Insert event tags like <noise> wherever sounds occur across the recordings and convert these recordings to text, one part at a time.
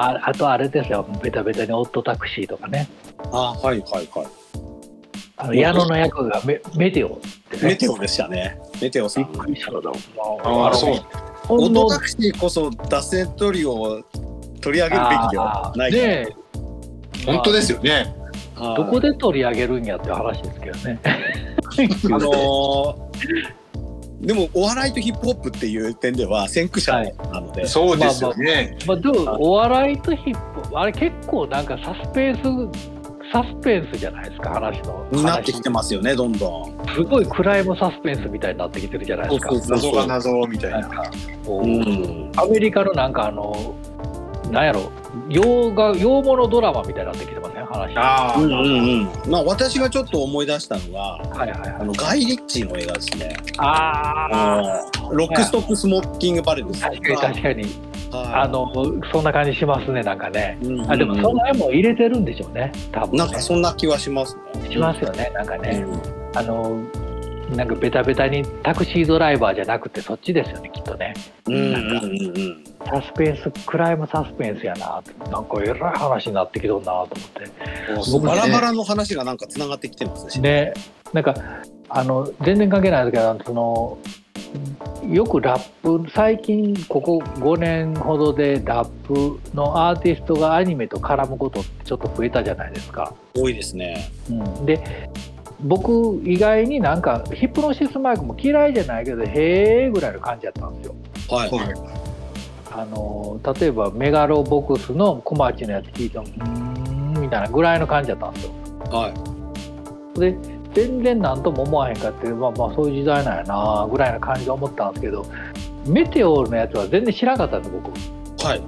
ああとあれですよ。ベタベタにオットタクシーとかね。あはいはいはい。あの矢野の役がメメテオってね。メテオでしたね。メテオさん。びっくりしたのだああそう。オほんのートタクシーこそ脱線トリオを取り上げるべきではないかねえ。本当ですよね。はい。どこで取り上げるんやって話ですけどね。あのー <laughs> でもお笑いとヒップホップっていう点では先駆者なので、そうですよね。まあ、でもお笑いとヒップあれ結構なんかサスペンスサスペンスじゃないですか話の。なってきてますよねどんどん。すごいクライムサスペンスみたいになってきてるじゃないですか。謎が謎みたいな。なんかこううん。アメリカのなんかあのなんやろ洋画洋物ドラマみたいになってきてません話。はああ、うんうんうん。まあ私がちょっと思い出したのがいはいはい。あのガイ・リッチーの映画ですね。ああロックストップスモーキングバレルです確かに確かにはあのそんな感じしますねなんかね。いうんうんあでもその辺も入れてるんでしょうね多分ね。なんかそんな気はしますね。しますよねなんかね。うんあのなんかベタベタにタクシードライバーじゃなくてそっちですよねきっとね。サスペンスクライムサスペンスやななんかえらい話になってきとんなと思ってバラバラの話がなんかつながってきてますし。でなんかあの全然関係ないですけどそのよくラップ最近ここ5年ほどでラップのアーティストがアニメと絡むことってちょっと増えたじゃないですか。多いですね。うん、で僕意外になんかヒップノシスマイクも嫌いじゃないけどへえぐらいの感じだったんですよ。はい。はいあの例えばメガロボックスの小町のやつ聞いてもうーんみたいなぐらいの感じだったんですよ。はい。で全然何とも思わへんかってまあまあそういう時代なんやなぐらいな感じで思ったんですけどメテオのやつは全然知らなかったんです僕。はい。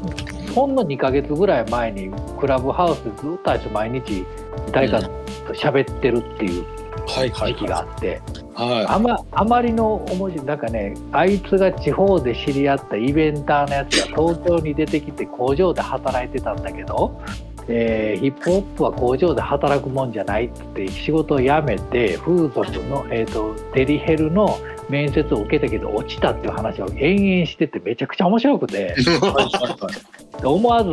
ほんの2ヶ月ぐらい前にクラブハウスでずっとあいつ毎日誰かと喋ってるっていうはい。はい。時期があって。はあまあまりの面白いなんかねあいつが地方で知り合ったイベンターのやつが東京に出てきて工場で働いてたんだけど、えーヒップホップは工場で働くもんじゃないって仕事を辞めて風俗の、えー、とデリヘルの面接を受けたけど落ちたっていう話を延々しててめちゃくちゃ面白くて <laughs> 思わず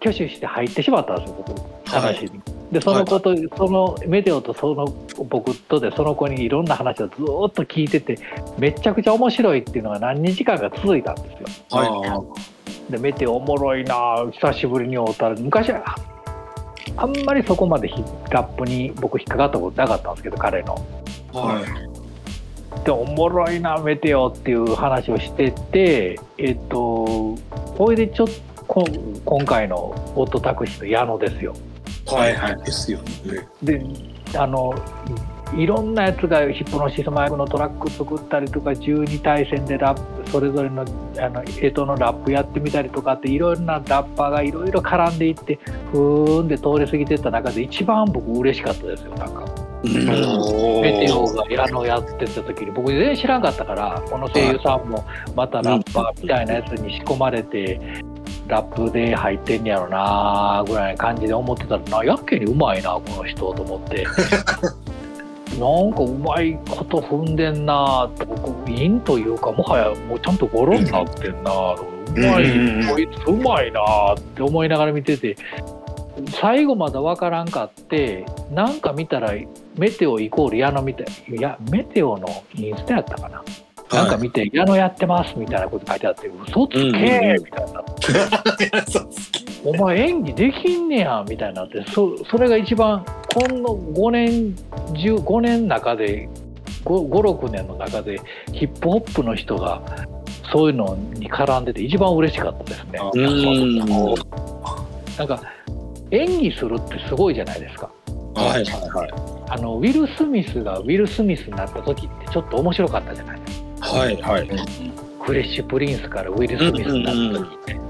挙手して入ってしまったんですよ僕話に。でその子と、そのメデオとその僕とでその子にいろんな話をずーっと聞いててめちゃくちゃ面白いっていうのが何日間か続いたんですよ。はでメテオおもろいな久しぶりに会うたら昔はあんまりそこまでヒラップに僕引っかかったことなかったんですけど彼の。い。はい。でおもろいなメテオっていう話をしててえっとほいでちょっとこ今回のオットタクシーの矢野ですよ。はい。はい。ですよね。であのいろんなやつがヒップノシスマイクのトラック作ったりとか12対戦でラップそれぞれのあの干支のラップやってみたりとかっていろいろなラッパーがいろいろ絡んでいってふーんで通り過ぎてった中で一番僕嬉しかったですよなんか。うんメテオが矢野やってた時に僕全然知らんかったからこの声優さんもまたラッパーみたいなやつに仕込まれてラップで入ってんやろなぐらいな感じで思ってたらなやけにうまいなこの人と思って。<laughs> なんかうまいこと踏んでんなって僕インというかもはやもうちゃんとゴロになってんなうまいうん。こいつうまいなって思いながら見てて最後まだ分からんかってなんか見たらメテオイコール矢野みたいいやメテオのインスタやったかな、なんか見て矢野やってますみたいなこと書いてあって嘘つけ <laughs> みたいになって、そうお前演技できんねやみたいになってそそれが一番この5年15年の中で56年の中でヒップホップの人がそういうのに絡んでて一番嬉しかったですね。んなんか演技するってすごいじゃないですか。はいはいはい。あのウィル・スミスがウィル・スミスになった時ってちょっと面白かったじゃないですか。はいはい。フレッシュ・プリンスからウィル・スミスになった時って。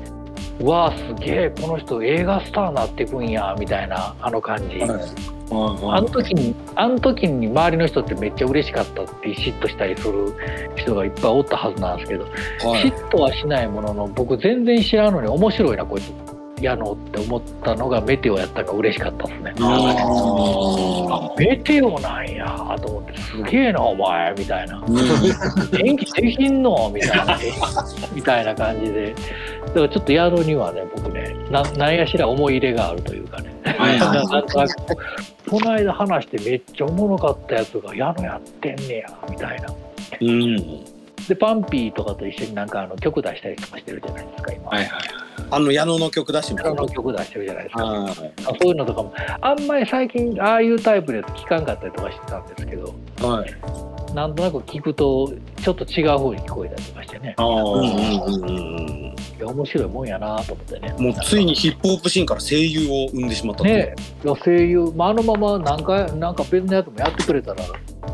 うわあすげえこの人映画スターになってくんやみたいなあの感じ、あの時にあの時に周りの人ってめっちゃ嬉しかったって嫉妬したりする人がいっぱいおったはずなんですけど、はい。嫉妬はしないものの僕全然知らんのに面白いなこいつ矢野って思ったのがメテオやったから嬉しかったですね。ああメテオなんやと思ってすげえなお前みたいな演技できんのみたいなえみたいな感じでだからちょっと矢野にはね僕ねななんやしら思い入れがあるというかねはいはいななんとなくこの間話してめっちゃおもろかったやつが矢野やってんねやみたいな。うん。でパンピーとかと一緒になんかあの曲出したりとかしてるじゃないですか今。はいはい。あの矢野の曲出してみ矢野の曲出してるじゃないですか。はい。あそういうのとかもあんまり最近ああいうタイプで聞かんかったりとかしてたんですけどはい。なんとなく聞くとちょっと違う風に聞こえたりとかしてねあうんうんあ。うんうんいや面白いもんやなと思ってねうん。もうついにヒップホップシーンから声優を生んでしまったとね声優、まあ、あのままなんかなんか別のやつもやってくれたら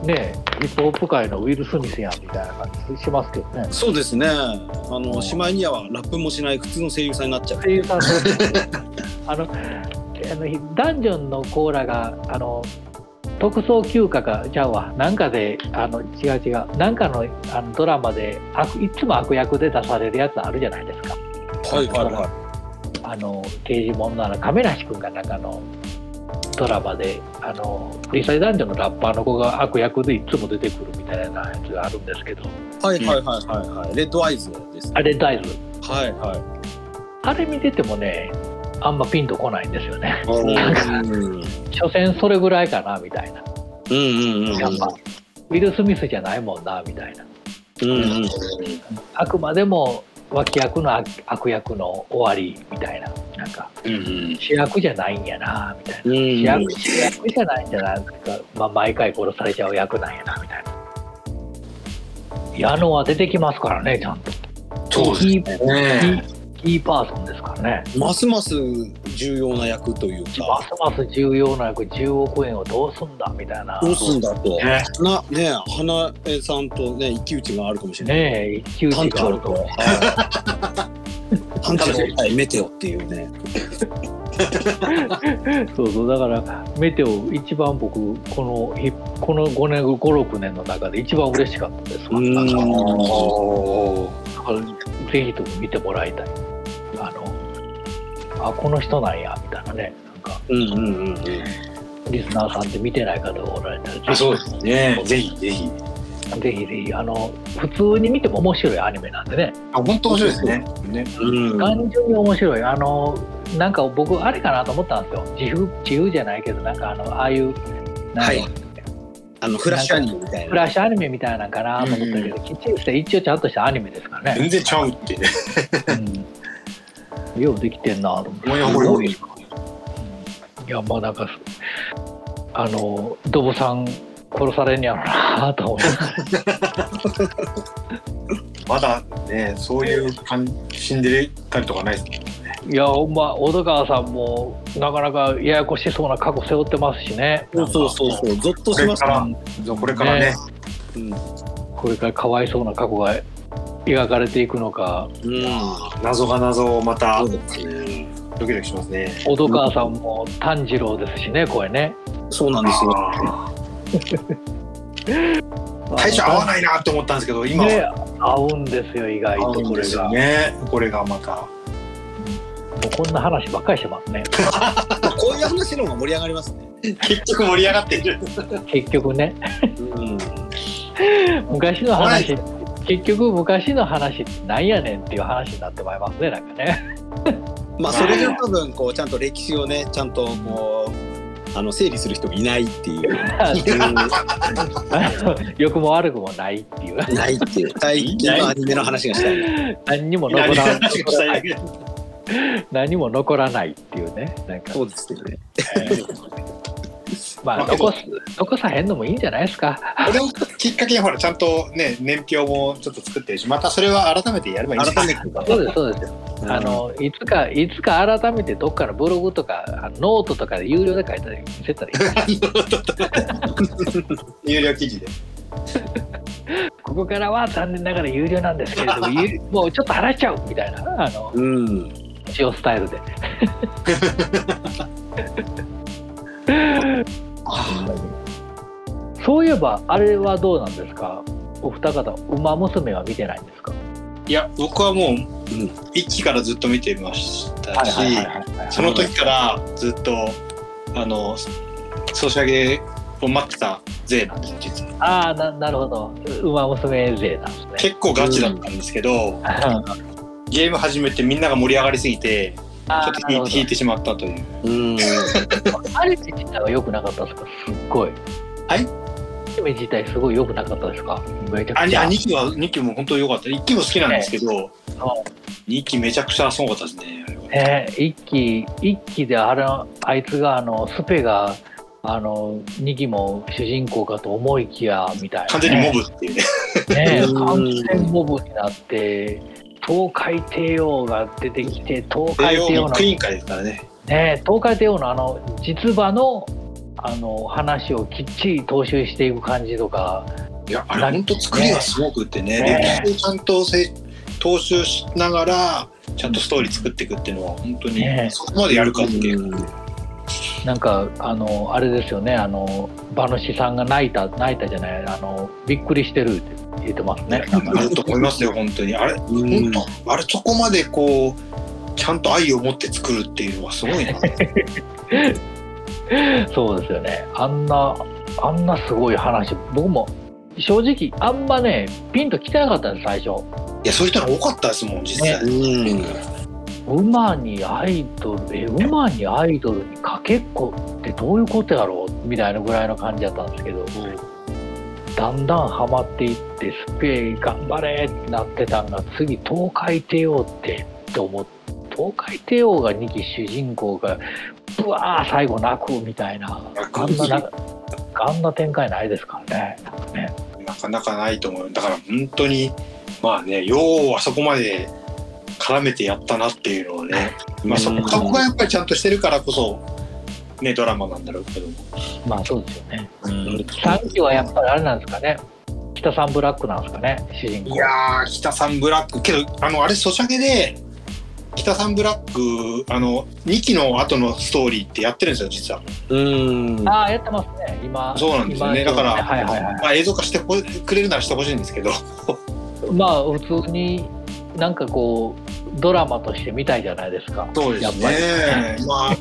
ねヒップホップ界のウィル・スミスやんみたいな感じしますけどねそうですね。あのしまいにはラップもしない普通の声優さんになっちゃう。声優さんの <laughs> あのあのダンジョンのコーラがあの特捜休暇かじゃあわなんかであの違う違うなんかのあのドラマで悪いつも悪役で出されるやつあるじゃないですかはいはいはあの刑事物のあの亀梨君がなんかのドラマであのリサイ男女のラッパーの子が悪役でいつも出てくるみたいなやつがあるんですけどい。はいはいはいはいはい。レッドアイズです。あれ大豆はいはい。あれ見ててもねあんまピンとこないんですよねうん <laughs> 所詮それぐらいかなみたいなうんうんうん。やっぱウィル・スミスじゃないもんなみたいなうんうん。あくまでも脇役の悪悪役の終わりみたいななんかうんうん。主役じゃないんやなみたいな。うん主役主役じゃないんじゃないですか、まあ、毎回殺されちゃう役なんやなみたいな。矢野は出てきますからねちゃんと。そうですね。ーキーパーソンですからねますます重要な役というまか、すます重要な役10億円をどうすんだみたいなどうすんだと。ね。なね花江さんとね一騎打ちがあるかもしれない。ねえ一騎打ちがあるとはい探知郎対メテオっていうね。<laughs> そうそうだからメテオ一番僕このひこの5年56年の中で一番嬉しかったですだからぜひとも見てもらいたいあのあこの人なんやみたいなねなんかうんうんうんうん。リスナーさんって見てない方がおられたらそうですね。ぜひぜひ。ぜひぜひあの普通に見ても面白いアニメなんでねあ本当面白いですね。ね。うん単純に面白いあのなんか僕あれかなと思ったんですよ自負自負じゃないけどなんかあのああいうなんかはいあのフラッシュアニメみたいな。フラッシュアニメみたいなんかなと思ったけど、きっちりして一応ちゃんとしたアニメですからね、全然ちゃうって。ね。うん、ようできてんなと思って。いやこれす。ごいいやまあなんかあのドブさん殺されんやろなと思って <laughs> <laughs> <laughs> まだね、そういう感じ死んでたりとかないですね。いやほんま小戸川さんもなかなかややこしそうな過去背負ってますしねそうそうそうそう。ゾッとしますこれからね。そうこれからね。うん。これからかわいそうな過去が描かれていくのかうん。謎が謎をまた。ドキドキしますね。小戸川さんも炭治郎ですしねこれねそうなんですよ。最初 <laughs> 合わないなって思ったんですけど、今ねは合うんですよ意外とこれが、よね。これがまた。もうこんな話ばっかりしてますね <laughs> こういう話の方が盛り上がりますね。結局盛り上がってる。結局ねうん。昔の話結局昔の話ってなんやねんっていう話になってまいりますねなんかね <laughs> まあそれで多分こうちゃんと歴史をねちゃんとこうあの整理する人がいないっていう。<laughs> 良くも悪くもないっていうないっていう。最近のアニメの話がしたい。何にも残らない <laughs> 何も残らないっていうねなんか。そうですよね。まあ残す残さへんのもいいんじゃないですか。これをきっかけにほらちゃんとね年表もちょっと作ってるしまたそれは改めてやればいいんじゃない改めて。そうですそうです。よあのいつかいつか改めてどっかのブログとかノートとかで有料で書いたり見せたらいい有料記事で。<laughs> ここからは残念ながら有料なんですけれども有 <laughs> もうちょっと払っちゃうみたいな。あのうん。ジオスタイルで。<laughs> そういえばあれはどうなんですか？お二方馬娘は見てないんですか？いや僕はもう一期からずっと見てましたしその時からずっとあのソシャゲを待ってた勢なんですよ実は。ああななるほど。馬娘勢なんですね。結構ガチだったんですけど、ゲーム始めてみんなが盛り上がりすぎてちょっと引いて引いてしまったという。うん。<laughs> アニメ自体は良くなかったですか？すっごい。はい？アニメ自体すごい良くなかったですか？めちゃくちゃ。あにあ2期は2期も本当良かった。1期も好きなんですけど、2期めちゃくちゃすごかったですねえー、一期一期であれあいつがあのスペがあの2期も主人公かと思いきやみたいな、ね、完全にモブっていう。ねね。<laughs> うん。完全モブになって東海帝王が出てきて東海帝王のクイーン会ですからね。ね東海帝王のあの実話のあの話をきっちり踏襲していく感じとか。いやあれ本当作りがすごくってねね歴史をちゃんとせ踏襲しながらちゃんとストーリー作っていくっていうのは本当にねそこまでやるかっていう、なんかあのあれですよねあの馬主さんが泣いた泣いたじゃないあのびっくりしてるって言ってますね。あると思いますよ本当にあれ本当あれそこまでこうちゃんと愛を持って作るっていうのはすごいな <laughs> そうですよね。あんなあんなすごい話僕も正直あんまねピンときてなかったんです最初。いやそういう人が多かったですもん実際、うん。馬にアイドルえ馬にアイドルにかけっこってどういうことやろうみたいなぐらいの感じだったんですけど、だんだんハマっていってスペイ頑張れってなってたんが次東海帝王ってって思って東海帝王が2期主人公がブワー最後泣くみたいなあんななあんな展開ないですからね。なんかねなかなかないと思うだから本当にまあねようあそこまで絡めてやったなっていうのをね、まあ、そこそこがやっぱりちゃんとしてるからこそねドラマなんだろうけどまあそうですよね。3期はやっぱりあれなんですかね。北さんブラックなんですかね主人公。いやー北さんブラック。けどあのあれソシャゲで北さんブラックあの2期の後のストーリーってやってるんですよ実は、うん。ああやってますね。今そうなんですよね。今だからはいはいはい。まあ、映像化してこくれるならしてほしいんですけど。<laughs> まあ普通になんかこうドラマとして見たいじゃないですか。そうですね。まあ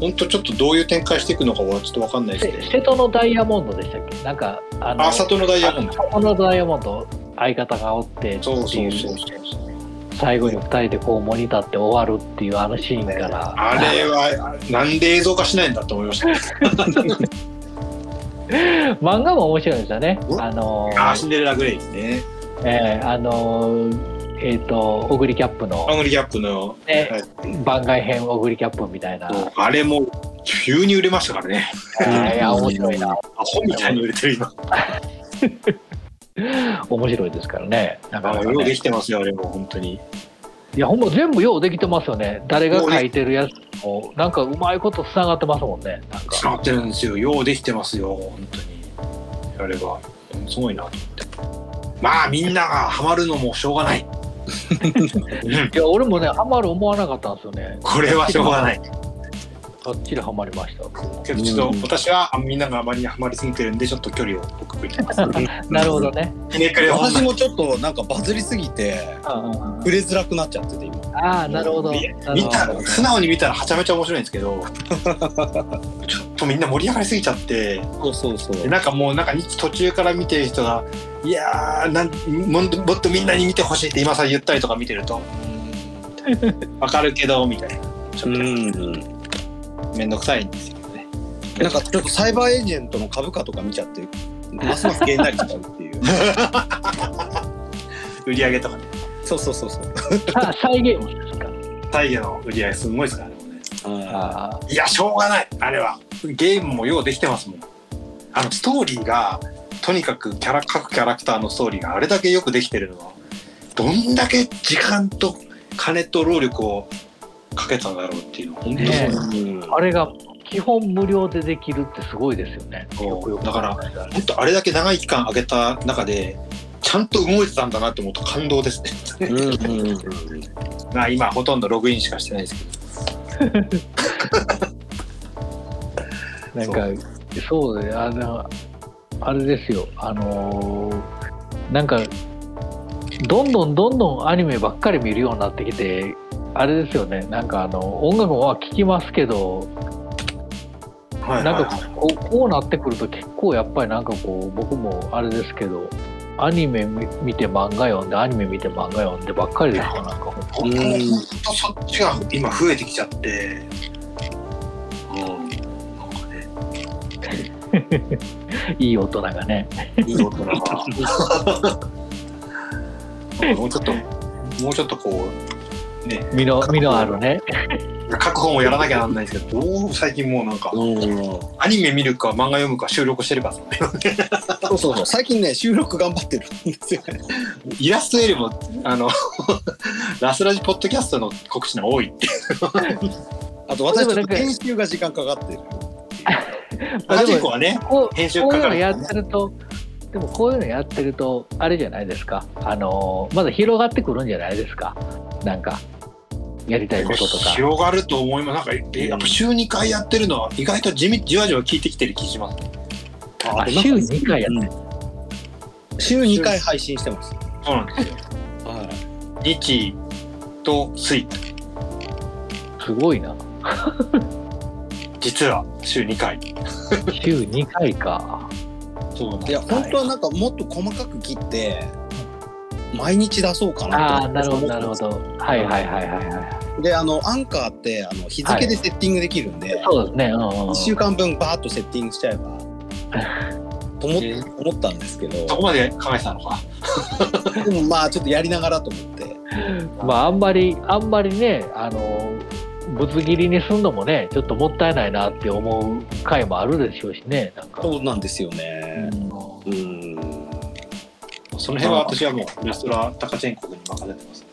本当ちょっとどういう展開していくのかはちょっと分かんないですけど。せ瀬戸のダイヤモンドでしたっけ？なんかあのあ里のダイヤモンド。里のダイヤモンド相方がおってってそうそういうそうそう。最後に2人でこうモニターって終わるっていうあのシーンから。あれはなんで映像化しないんだと思いました。ね <laughs> 漫画も面白いですよね。うん？あのあーシンデレラグレイですね。えーあのえっ、とオグリキャップのハングリーギャップの、ねはい。番外編オグリキャップみたいな、あれも急に売れましたからね。えーいや面白いな。アホみたいに売れてる今。<laughs> 面白いですからね。なかなかね。あようできてますよあれも本当に。いやほんま全部ようできてますよね。誰が書いてるやつもなんかうまいことつながってますもんね。なんか。つながってるんですよ。ようできてますよ本当に。あれはうんすごいなと思って。まあみんながハマるのもしょうがない、うんいや俺もねハマる思わなかったんですよね。これはしょうがない。がっちりハマりました。けどちょっと私はあみんながあまりにハマりすぎてるんでちょっと距離を。僕置いてますなるほどね、私もちょっとなんかバズりすぎて触れづらくなっちゃってて今。ああなるほど。見なるほ見たど。素直に見たらはちゃめちゃ面白いんですけど <laughs> ちょっとみんな盛り上がりすぎちゃってそうそうそう。で。なんかもうなんか一途中から見てる人が「いやーなんもっともっとみんなに見てほしい」って今さ言ったりとか見てると「うーん。わかるけど」みたいな。ちょっうん。と面倒くさいんですよね。なんかちょっとサイバーエージェントの株価とか見ちゃって、ますますげんなりしちゃうっていう。<laughs> 売り上げとかね。そうそうそうそう。さ再現もですか？タイヤの売り上げすごいですからね。いやしょうがない。あれは。ゲームもようできてますもん。あのストーリーがとにかくキャラ各キャラクターのストーリーがあれだけよくできてるのはどんだけ時間と金と労力をかけたんだろうっていうの本当にねうん。ああれが基本無料でできるってすごいですよね。そう。よくよくだから本当あれだけ長い期間空けた中でちゃんと動いてたんだなって思うと感動ですね。うんうんうん <laughs> まあ今ほとんどログインしかしてないですけど。<laughs> なんかそう。であのあれですよ。あのーなんかどんどんどんどんアニメばっかり見るようになってきてあれですよね。なんかあの音楽は聴きますけどはいなんかこうこうなってくると結構やっぱりなんかこう僕もあれですけどアニメ見見て漫画読んでアニメ見て漫画読んでばっかりですよ。なんか僕も本当そっちが今増えてきちゃって、<laughs> いい大人がね。いい大人が。<laughs> もうちょっと、もうちょっとこう、ね、身の身のあるね。書く本をやらなきゃなんないんですけど、どう最近もうなんか、うん。アニメ見るか漫画読むか収録してるか、そうそうそう。最近ね収録頑張ってるんですよね。イラストよりも、あの、<laughs> ラスラジポッドキャストの告知の多いっていう。あと私ちょっとでもなんか編集が時間かかってるあマでもジコはね、こう編集こういうかかるのやってるとでもこういうのやってるとあれじゃないですか。あのまだ広がってくるんじゃないですか。なんかやりたいこととか。広がると思います。なんか、えやっぱ週2回やってるのは意外とじみじわじわ効いてきてる気します。あ週2回やってる。週2回配信してます。そうなんですよ。は日と水すごいな実は週2回。週2回か。そうなんいいや本当はなんかもっと細かく切って毎日出そうかなとああなるほどなるほど。はいはいはいはいはい。であのアンカーってあの日付でセッティングできるんで、そうですね。うんうんうん。1週間分バーッとセッティングしちゃえばと思思ったんですけど。そこまで考えてたのか。でもまあちょっとやりながらと思って。<laughs> まああんまりあんまりねあのぶつ切りにすんのもねちょっともったいないなって思う回もあるでしょうしねなんか、そうなんですよね。うん。うん。その辺は私はもうイラストラタカチェンコに任せてます。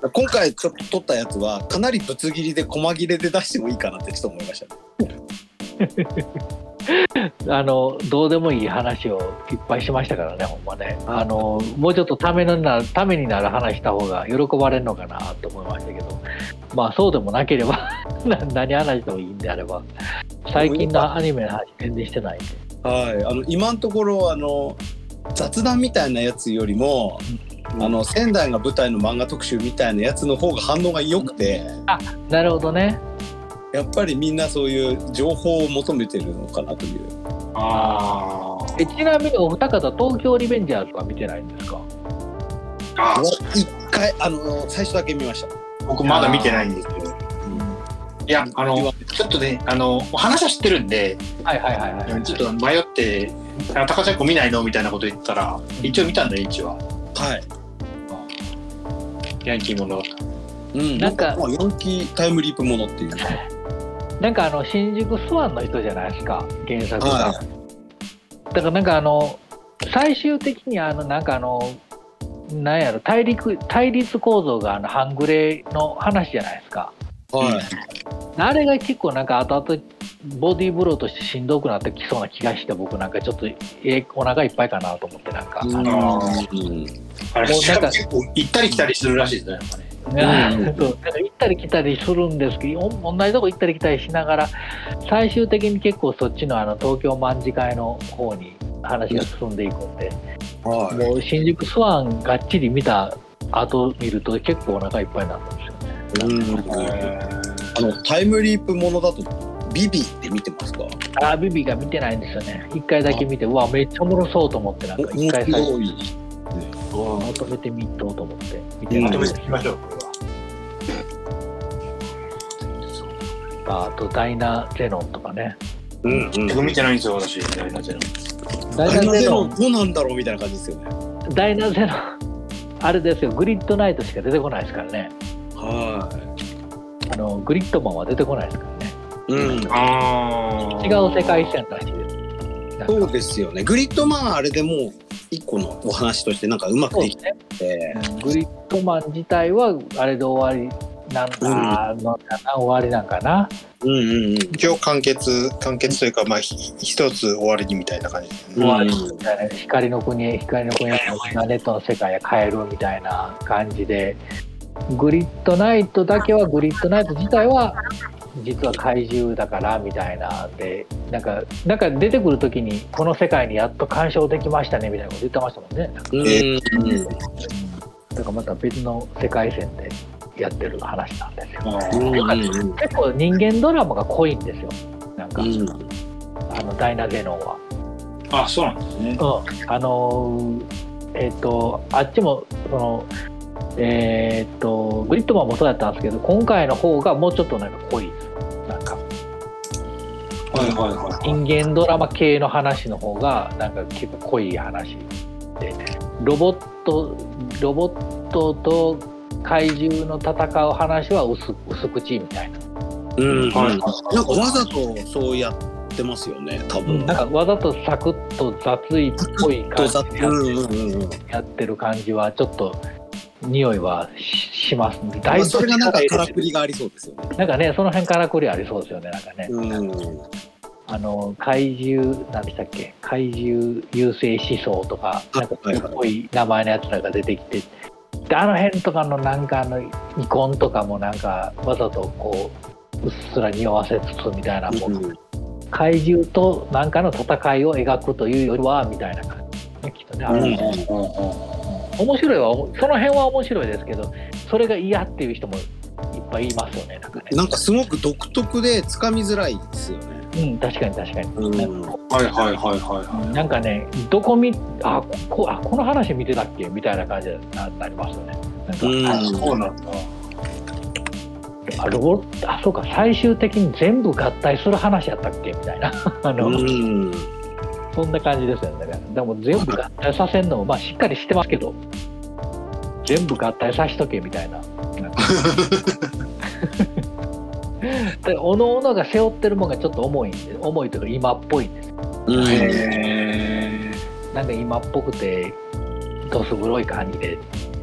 <laughs> 今回ちょっと撮ったやつはかなりぶつ切りで細切れで出してもいいかなってちょっと思いましたねあのどうでもいい話をいっぱいしましたからねほんまね。あのもうちょっとためになるためになる話した方が喜ばれるのかなと思いましたけど。まあそうでもなければ <laughs> な何話してもいいんであれば。最近のアニメの話全然してないんで。はい。あの今のところあの雑談みたいなやつよりも、あの仙台が舞台の漫画特集みたいなやつの方が反応が良くて。なるほどねやっぱりみんなそういう情報を求めてるのかなという。あえちなみにお二方東京リベンジャーズは見てないんですか？あ一回あの最初だけ見ました。僕まだ見てないんですけど。いや、あの、ちょっとね、あの、話は知ってるんで、はいはいはいはい。ちょっと迷って、あタカチェンコ見ないのみたいなこと言ったら、一応見たんだよ、一応。は。はい。ヤンキーもの。うん、なんかまあヤンキータイムリープものっていうなんかあの新宿スワンの人じゃないですか原作が、はだからなんかあの最終的にあのなんかあのなんやろ対立対立構造があの半グレの話じゃないですか。はい、あれが結構なんか後々ボディーブローとしてしんどくなってきそうな気がして僕なんかちょっとえお腹いっぱいかなと思ってなんか、うん。ああれ、もうなんか結構行ったり来たりするらしいですね、なんかね。うんか行ったり来たりするんですけどお同じとこ行ったり来たりしながら最終的に結構そっちのあの東京卍会の方に話が進んでいくんで、はい。もう新宿スワンがっちり見た後見ると結構お腹いっぱいになったんですよね。うん。あのタイムリープものだとビビって見てますか？あービビが見てないんですよね。一回だけ見てうわめっちゃおもろそうと思ってなんか一回最初面白いまとめてみとうと思って。見てまとめないんです。ていきましょう、これは。あとダイナゼノンとかね。うんうん。見てないんですよ、私、ダイナゼロ。ダイダイナゼノン。ロどうなんだろうみたいな感じですよね。ダイナゼノンあれですよ。グリッドナイトしか出てこないですからね。はあのグリッドマンは出てこないですからね。い、うん、あ違う世界線らしいです。そうですよね。グリッドマンあれでもう一個のお話としてなんかうまくでき。てうんグリッドマン自体はあれで終わりなんだ、のかな終わりなんかな。うんうんうん一応完結、完結というか、まあ、ひ一つ終わりにみたいな感じですね。終わりみたいな光の国へ光の国へネットの世界へ帰るみたいな感じでグリッドナイトだけはグリッドナイト自体は実は怪獣だからみたいな。でなんかなんか出てくる時にこの世界にやっと干渉できましたねみたいなこと言ってましたもんね。なん。かうんだからまた別の世界線でやってる話なんですよ。うん。結構人間ドラマが濃いんですよ。なんか、うん。あのダイナゼノンは。あそうなんですね。うん、あのーえっ、とあっちもそのえっ、とグリッドマンもそうやったんですけど今回の方がもうちょっとなんか濃いはいはいはい人間ドラマ系の話の方がなんか結構濃い話でロボットロボットと怪獣の戦う話は薄薄口みたいな。うん。はいなんかわざとそうやってますよね多分。なんかわざとサクッと雑いっぽい感じでやっうんうんうんうん。やってる感じはちょっと匂いはしします。ね。だまあいぶそれがなんかからくりがありそうですよね。なんかね、その辺からくりありそうですよね、なんかね。うん。あの、怪獣、なんでしたっけ？怪獣優勢思想とか、なんかすごい名前のやつらが出てきて、で、あの辺とかのなんかあの、イコンとかもなんか、わざとこう、うっすら匂わせつつみたいな、こううん。怪獣となんかの戦いを描くというよりは、みたいな感じ、ね、きっとね。あのうん面白いはその辺は面白いですけどそれが嫌っていう人もいっぱいいますよねなん。かねなんかすごく独特でつかみづらいですよね。うん確かに確かに、うん。はいはいはいはいはなんかねどこ見あこあこの話見てたっけ？みたいな感じにななりますよね。なんか、うん。いそうなんだ。あロボあそうか最終的に全部合体する話やったっけ？みたいな。<laughs> あの、うんそんな感じですよね。でも全部合体させるのもまあしっかりしてますけど。全部合体さしとけみたいな。<laughs> おのおのが背負ってるものがちょっと重いんで重いというか今っぽいんです。うん。へなんか今っぽくてどす黒い感じで。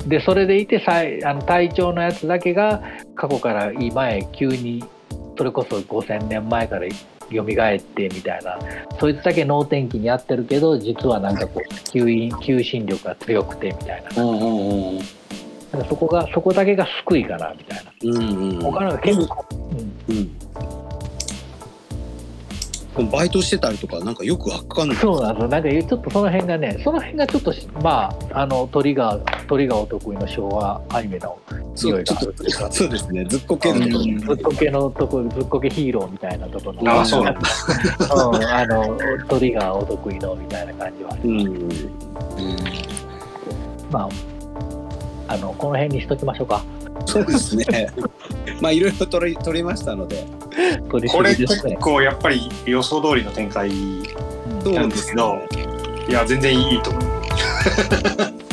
でそれでいてさいあの隊長のやつだけが過去から今へ急にそれこそ5,000年前から蘇ってみたいな。そいつだけ能天気にやってるけど実はなんかこう吸引求心力が強くてみたいな。うんうんうんなんかそこがそこだけが救いかなみたいな。うんうん他のが結構、うん。うんバイトしてたりとかなんかよくわかんない。そうなんですよ。なんかちょっとその辺がね、その辺がちょっとしまああの鳥が鳥がお得意の昭和アニメの匂いがそうですね。ずっこける。ところうんずっこけのとこずっこけヒーローみたいなところのああそうなんだ。うん。あの鳥がお得意のみたいな感じは、うん。まああのこの辺にしときましょうか。そうですね。<laughs> まあいろいろ取り取りましたので取りこれ結すぎですね。構やっぱり予想通りの展開なんですけどいや全然いいと思う